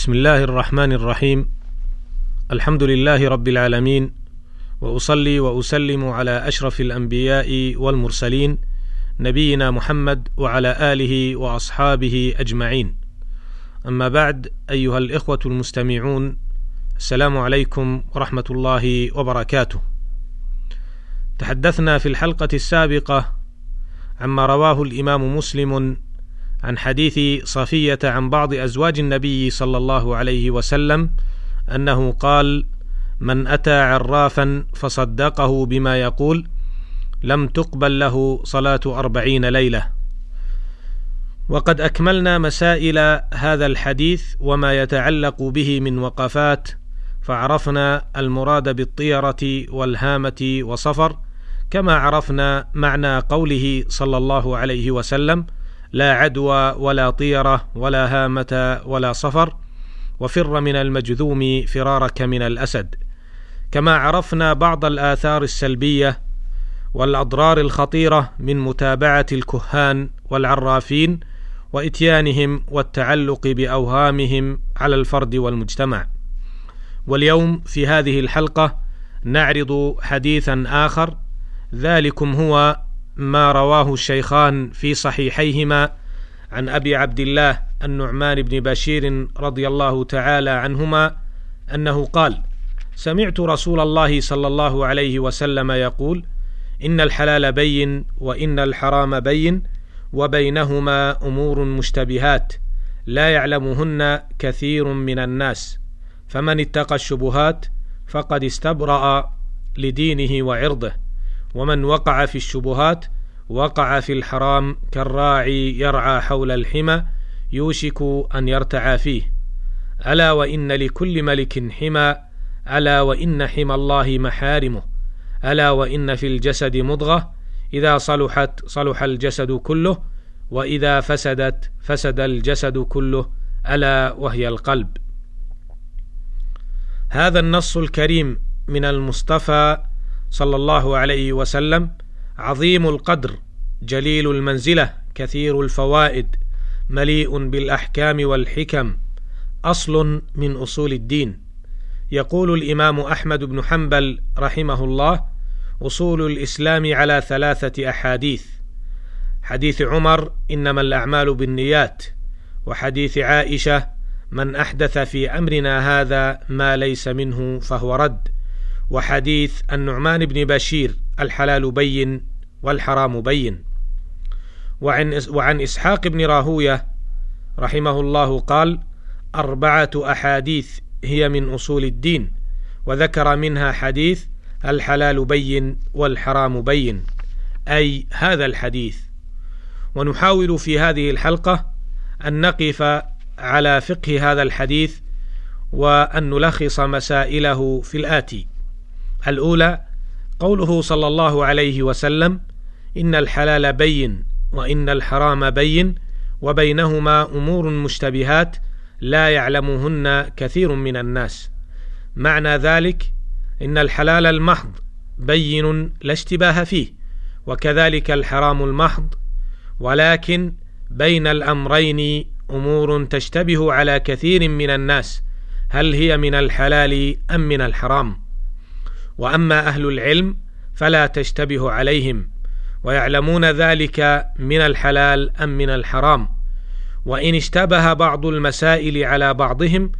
بسم الله الرحمن الرحيم الحمد لله رب العالمين واصلي واسلم على اشرف الانبياء والمرسلين نبينا محمد وعلى اله واصحابه اجمعين اما بعد ايها الاخوه المستمعون السلام عليكم ورحمه الله وبركاته تحدثنا في الحلقة السابقه عما رواه الامام مسلم عن حديث صفية عن بعض أزواج النبي صلى الله عليه وسلم أنه قال من أتى عرافا فصدقه بما يقول لم تقبل له صلاة أربعين ليلة. وقد أكملنا مسائل هذا الحديث وما يتعلق به من وقفات فعرفنا المراد بالطيرة والهامة وصفر كما عرفنا معنى قوله صلى الله عليه وسلم لا عدوى ولا طيرة ولا هامة ولا صفر وفر من المجذوم فرارك من الأسد. كما عرفنا بعض الآثار السلبية والأضرار الخطيرة من متابعة الكهان والعرافين وإتيانهم والتعلق بأوهامهم على الفرد والمجتمع. واليوم في هذه الحلقة نعرض حديثا آخر ذلكم هو ما رواه الشيخان في صحيحيهما عن أبي عبد الله النعمان بن بشير رضي الله تعالى عنهما أنه قال سمعت رسول الله صلى الله عليه وسلم يقول إن الحلال بين وإن الحرام بين وبينهما أمور مشتبهات لا يعلمهن كثير من الناس فمن اتقى الشبهات فقد استبرأ لدينه وعرضه. ومن وقع في الشبهات وقع في الحرام كالراعي يرعى حول الحمى يوشك أن يرتعى فيه. ألا وإن لكل ملك حمى ألا وإن حمى الله محارمه. ألا وإن في الجسد مضغة إذا صلحت صلح الجسد كله وإذا فسدت فسد الجسد كله ألا وهي القلب. هذا النص الكريم من المصطفى صلى الله عليه وسلم عظيم القدر جليل المنزلة كثير الفوائد مليء بالأحكام والحكم أصل من أصول الدين. يقول الإمام أحمد بن حنبل رحمه الله أصول الإسلام على ثلاثة أحاديث. حديث عمر إنما الأعمال بالنيات. وحديث عائشة من أحدث في أمرنا هذا ما ليس منه فهو رد. وحديث النعمان بن بشير الحلال بين والحرام بين. وعن وعن إسحاق بن راهوية رحمه الله قال أربعة أحاديث هي من أصول الدين وذكر منها حديث الحلال بين والحرام بين. أي هذا الحديث. ونحاول في هذه الحلقة أن نقف على فقه هذا الحديث وأن نلخص مسائله في الآتي. الأولى قوله صلى الله عليه وسلم إن الحلال بين وإن الحرام بين وبينهما أمور مشتبهات لا يعلمهن كثير من الناس. معنى ذلك إن الحلال المحض بين لا اشتباه فيه وكذلك الحرام المحض ولكن بين الأمرين أمور تشتبه على كثير من الناس هل هي من الحلال أم من الحرام؟ وأما أهل العلم فلا تشتبه عليهم ويعلمون ذلك من الحلال أم من الحرام. وإن اشتبه بعض المسائل على بعضهم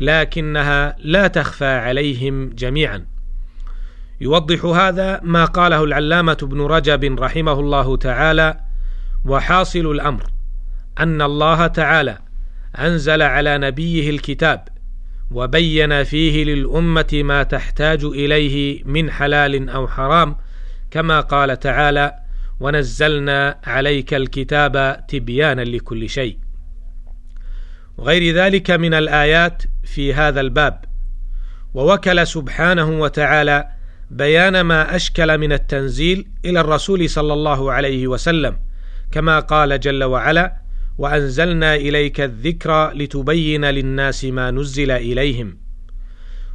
لكنها لا تخفى عليهم جميعا. يوضح هذا ما قاله العلامة ابن رجب رحمه الله تعالى وحاصل الأمر أن الله تعالى أنزل على نبيه الكتاب وبين فيه للأمة ما تحتاج إليه من حلال أو حرام كما قال تعالى ونزلنا عليك الكتاب تبيانا لكل شيء وغير ذلك من الآيات في هذا الباب. ووكل سبحانه وتعالى بيان ما أشكل من التنزيل إلى الرسول صلى الله عليه وسلم كما قال جل وعلا وأنزلنا إليك الذكر لتبين للناس ما نزل إليهم.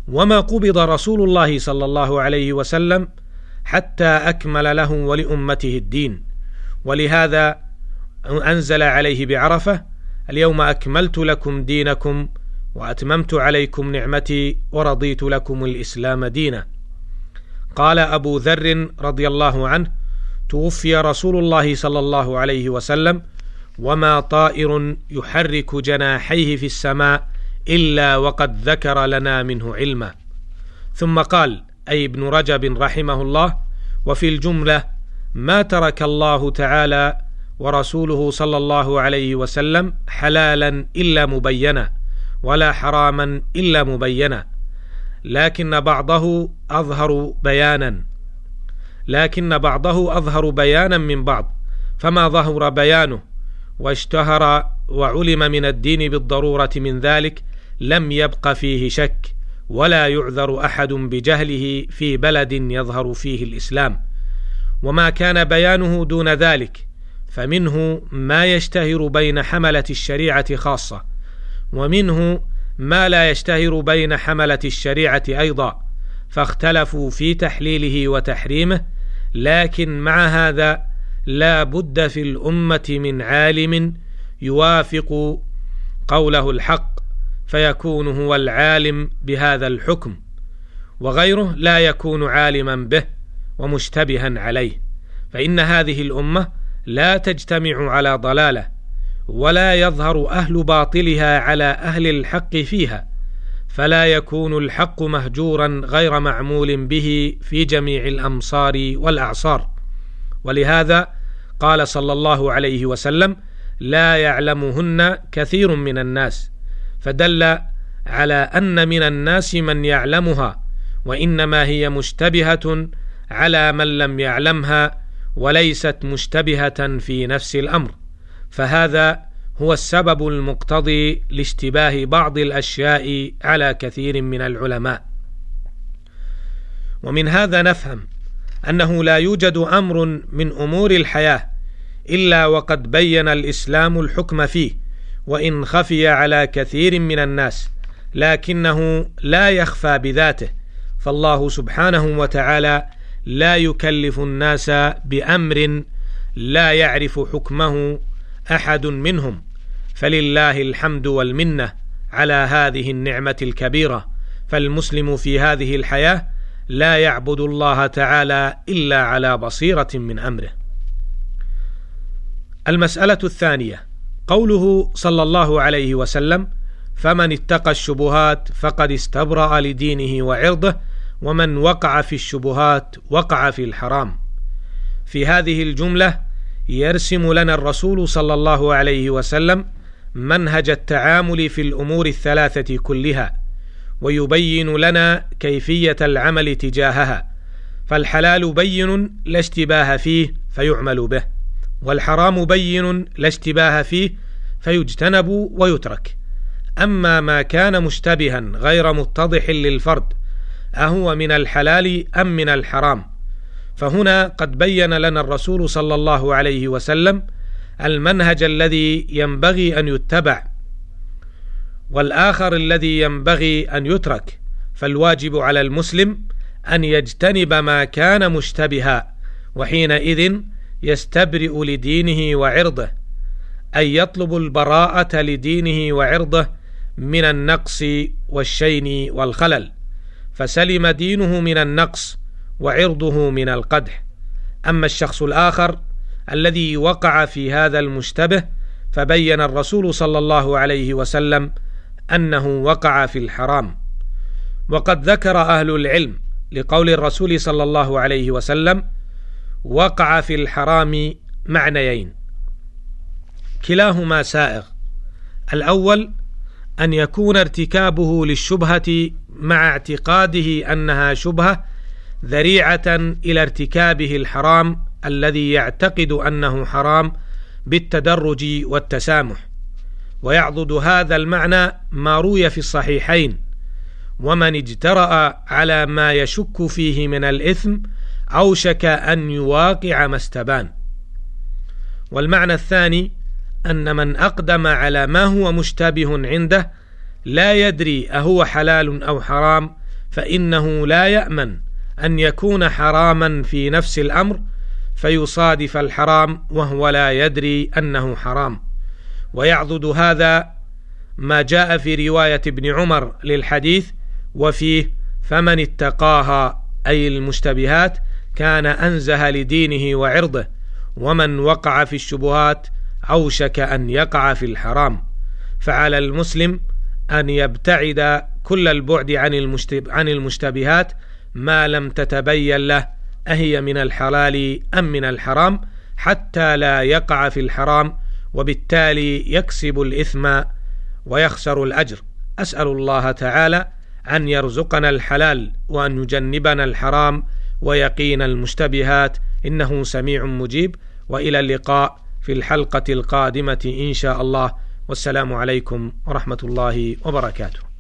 وما قبض رسول الله صلى الله عليه وسلم حتى أكمل له ولأمته الدين. ولهذا أنزل عليه بعرفة اليوم أكملت لكم دينكم وأتممت عليكم نعمتي ورضيت لكم الإسلام دينا. قال أبو ذر رضي الله عنه توفي رسول الله صلى الله عليه وسلم وما طائر يحرك جناحيه في السماء الا وقد ذكر لنا منه علما. ثم قال اي ابن رجب رحمه الله وفي الجمله ما ترك الله تعالى ورسوله صلى الله عليه وسلم حلالا الا مبينا ولا حراما الا مبينا. لكن بعضه اظهر بيانا. لكن بعضه اظهر بيانا من بعض فما ظهر بيانه؟ واشتهر وعلم من الدين بالضرورة من ذلك لم يبق فيه شك ولا يعذر أحد بجهله في بلد يظهر فيه الإسلام. وما كان بيانه دون ذلك فمنه ما يشتهر بين حملة الشريعة خاصة ومنه ما لا يشتهر بين حملة الشريعة أيضا فاختلفوا في تحليله وتحريمه لكن مع هذا لا بد في الأمة من عالم يوافق قوله الحق فيكون هو العالم بهذا الحكم وغيره لا يكون عالما به ومشتبها عليه فإن هذه الأمة لا تجتمع على ضلالة ولا يظهر أهل باطلها على أهل الحق فيها فلا يكون الحق مهجورا غير معمول به في جميع الأمصار والأعصار. ولهذا قال صلى الله عليه وسلم لا يعلمهن كثير من الناس فدل على أن من الناس من يعلمها وإنما هي مشتبهة على من لم يعلمها وليست مشتبهة في نفس الأمر فهذا هو السبب المقتضي لاشتباه بعض الأشياء على كثير من العلماء. ومن هذا نفهم أنه لا يوجد أمر من أمور الحياة إلا وقد بين الإسلام الحكم فيه وإن خفي على كثير من الناس لكنه لا يخفى بذاته فالله سبحانه وتعالى لا يكلف الناس بأمر لا يعرف حكمه أحد منهم فلله الحمد والمنة على هذه النعمة الكبيرة فالمسلم في هذه الحياة لا يعبد الله تعالى إلا على بصيرة من أمره. المسألة الثانية قوله صلى الله عليه وسلم فمن اتقى الشبهات فقد استبرأ لدينه وعرضه ومن وقع في الشبهات وقع في الحرام. في هذه الجملة يرسم لنا الرسول صلى الله عليه وسلم منهج التعامل في الأمور الثلاثة كلها ويبين لنا كيفية العمل تجاهها. فالحلال بين لا اشتباه فيه فيعمل به والحرام بين لا اشتباه فيه فيجتنب ويترك. أما ما كان مشتبها غير متضح للفرد أهو من الحلال أم من الحرام؟ فهنا قد بين لنا الرسول صلى الله عليه وسلم المنهج الذي ينبغي أن يتبع والآخر الذي ينبغي أن يترك فالواجب على المسلم أن يجتنب ما كان مشتبها وحينئذ يستبرئ لدينه وعرضه أي يطلب البراءة لدينه وعرضه من النقص والشين والخلل فسلم دينه من النقص وعرضه من القدح. أما الشخص الآخر الذي وقع في هذا المشتبه فبين الرسول صلى الله عليه وسلم أنه وقع في الحرام. وقد ذكر أهل العلم لقول الرسول صلى الله عليه وسلم وقع في الحرام معنيين. كلاهما سائغ. الأول أن يكون ارتكابه للشبهة مع اعتقاده أنها شبهة ذريعة إلى ارتكابه الحرام الذي يعتقد أنه حرام بالتدرج والتسامح. ويعضد هذا المعنى ما روي في الصحيحين ومن اجترأ على ما يشك فيه من الإثم أوشك أن يواقع ما استبان. والمعنى الثاني أن من أقدم على ما هو مشتبه عنده لا يدري أهو حلال أو حرام فإنه لا يأمن أن يكون حراما في نفس الأمر فيصادف الحرام وهو لا يدري أنه حرام. ويعضد هذا ما جاء في رواية ابن عمر للحديث وفيه فمن اتقاها أي المشتبهات كان أنزه لدينه وعرضه ومن وقع في الشبهات أوشك أن يقع في الحرام. فعلى المسلم أن يبتعد كل البعد عن المشتبهات ما لم تتبين له أهي من الحلال أم من الحرام حتى لا يقع في الحرام وبالتالي يكسب الإثم ويخسر الأجر. أسأل الله تعالى أن يرزقنا الحلال وأن يجنبنا الحرام ويقين المشتبهات. إنه سميع مجيب. وإلى اللقاء في الحلقة القادمة إن شاء الله. والسلام عليكم ورحمة الله وبركاته.